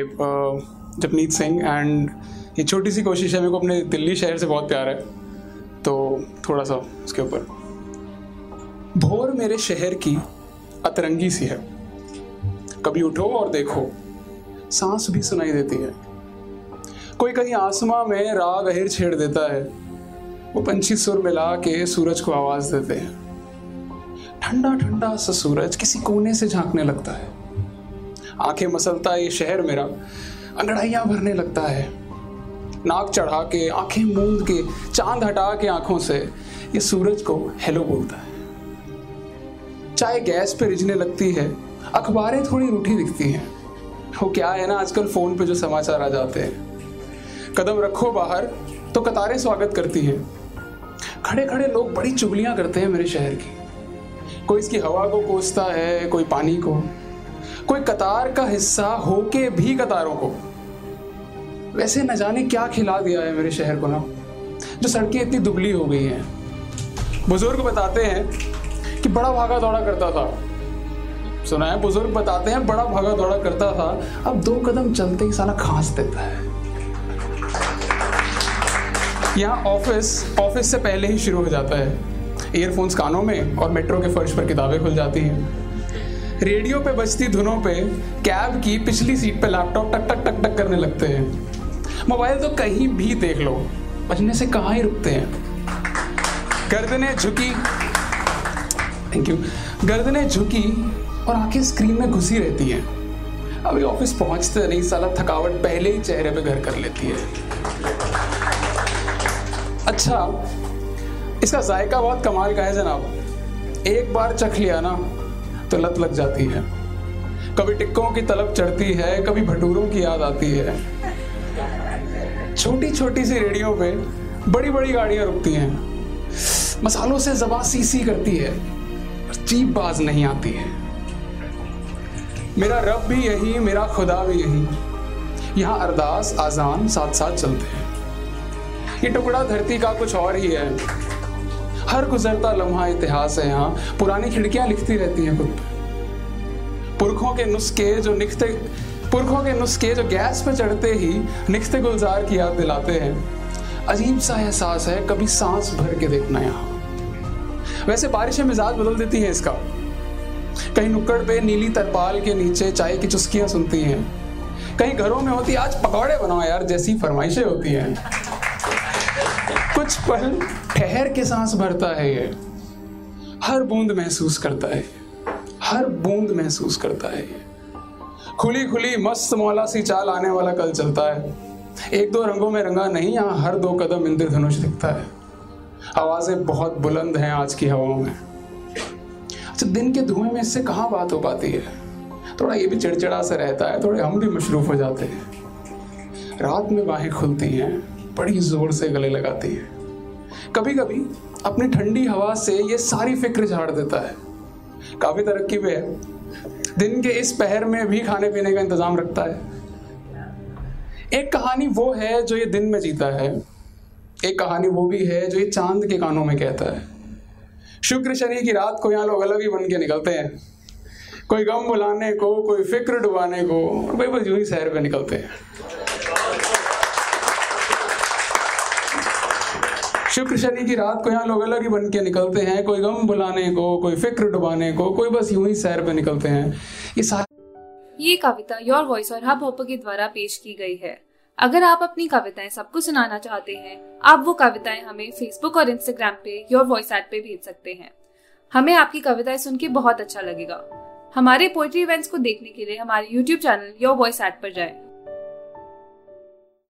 Okay जपनीत Singh and ये छोटी सी कोशिश है, मेरे को अपने दिल्ली शहर से बहुत प्यार है तो थोड़ा सा उसके ऊपर। भोर मेरे शहर की अतरंगी सी है। कभी उठो और देखो, सांस भी सुनाई देती है। कोई कहीं आसमां में राग अहिर छेड़ देता है, वो पंछी सुर मिला के सूरज को आवाज़ देते हैं। ठंडा ठंडा सा सूरज किसी कोने से झांकने लगता है। आँखें मसलता ये शहर मेरा। अंगड़ाइयाँ भरने लगता है। नाक चढ़ा के, आँखें मूंद के, चाँद हटा के आँखों से ये सूरज को हेलो बोलता है। चाय गैस पे रिझने लगती है, अखबारें थोड़ी रूठी दिखती हैं। वो क्या है ना आजकल फ़ोन पे जो समाचार आ जाते हैं। कदम रखो बाहर तो कतारें स्वागत करती हैं। खड़े खड़े लोग बड़ी चुगलियाँ करते हैं मेरे शहर की। कोई इसकी हवा को कोसता है, कोई पानी को। कोई कतार का हिस्सा होके भी कतारों को। वैसे न जाने क्या खिला दिया है मेरे शहर को ना, जो सड़कें इतनी दुबली हो गई हैं। बुज़ुर्ग बताते हैं कि बड़ा भागा दौड़ा करता था। सुना है, बुज़ुर्ग बताते हैं, बड़ा भागा दौड़ा करता था। अब दो कदम चलते ही साला खांस देता है। यहाँ ऑफ़िस ऑफ़िस से पहले ही शुरू हो जाता है। ईयरफोन्स कानों में और मेट्रो के फर्श पर किताबें खुल जाती हैं। रेडियो पे बजती धुनों पे कैब की पिछली सीट पे लैपटॉप टक टक टक टक करने लगते हैं। मोबाइल तो कहीं भी देख लो, बजने से कहाँ ही रुकते हैं। गर्दनें झुकी थैंक यू गर्दनें झुकी और आँखें स्क्रीन में घुसी रहती हैं। अभी ऑफ़िस पहुँचते नहीं, साला थकावट पहले ही चेहरे पे घर कर लेती है। अच्छा इसका जायका बहुत कमाल का है जनाब। एक बार चख लिया ना तो लत लग जाती है। कभी टिक्कों की तलब चढ़ती है, कभी भटूरों की याद आती है। छोटी छोटी सी रेडियो पे बड़ी बड़ी गाड़ियाँ रुकती हैं। मसालों से जबा सी सी करती है चीप बाज नहीं आती है। मेरा रब भी यही, मेरा खुदा भी यही। यहाँ अरदास, आजान साथ साथ चलते हैं। ये टुकड़ा धरती का कुछ और ही है। हर गुजरता लम्हा इतिहास है यहाँ। पुरानी खिड़कियाँ लिखती रहती हैं खुद। पुरखों के नुस्खे जो निखते पुरखों के नुस्खे जो गैस पे चढ़ते ही निखते गुलजार की याद दिलाते हैं। अजीब सा एहसास है, कभी सांस भर के देखना यहाँ। वैसे बारिशें मिजाज बदल देती है इसका। कहीं नुक्कड़ पे नीली तरपाल के नीचे चाय की चुस्कियाँ सुनती हैं। कहीं घरों में होती, आज पकौड़े बनाओ यार, जैसी फरमाइशें होती हैं। कुछ पल ठहर के सांस भरता है ये। हर बूंद महसूस करता है हर बूंद महसूस करता है खुली खुली मस्त मौला सी चाल आने वाला कल चलता है। एक दो रंगों में रंगा नहीं, यहाँ हर दो कदम इंद्रधनुष दिखता है। आवाज़ें बहुत बुलंद हैं आज की हवाओं में। अच्छा दिन के धुएँ में इससे कहाँ बात हो पाती है? थोड़ा ये भी चिड़चिड़ा सा रहता है, थोड़े हम भी मशरूफ हो जाते हैं। रात में बाहें खुलती हैं, बड़ी ज़ोर से गले लगाती है। कभी कभी अपनी ठंडी हवा से ये सारी फ़िक्र झाड़ देता है। काफ़ी तरक्की पे है। दिन के इस पहर में भी खाने पीने का इंतज़ाम रखता है। एक कहानी वो है जो ये दिन में जीता है। एक कहानी वो भी है जो ये चाँद के कानों में कहता है। शुक्र शनि की रात को यहाँ लोग अलग ही बन के निकलते हैं। कोई गम बुलाने को, कोई फ़िक्र डुबाने को, और भाई बस यूँ ही शहर पे निकलते हैं। शुक्र शनि की रात को यहाँ लोग अलग ही बन के निकलते हैं, कोई गम बुलाने को, कोई फ़िक्र डुबाने को, कोई बस यूँ ही सैर पे निकलते हैं। ये ये कविता योर वॉइस और हब हॉपर के द्वारा पेश की गई है। अगर आप अपनी कविताएँ सबको सुनाना चाहते हैं, आप वो कविताएँ हमें फेसबुक और इंस्टाग्राम पे योर वॉइस ऐप पे भेज सकते हैं। हमें आपकी कविताएँ सुन के बहुत अच्छा लगेगा। हमारे पोइट्री इवेंट्स को देखने के लिए हमारे YouTube channel Your Voice app पर जाएँ।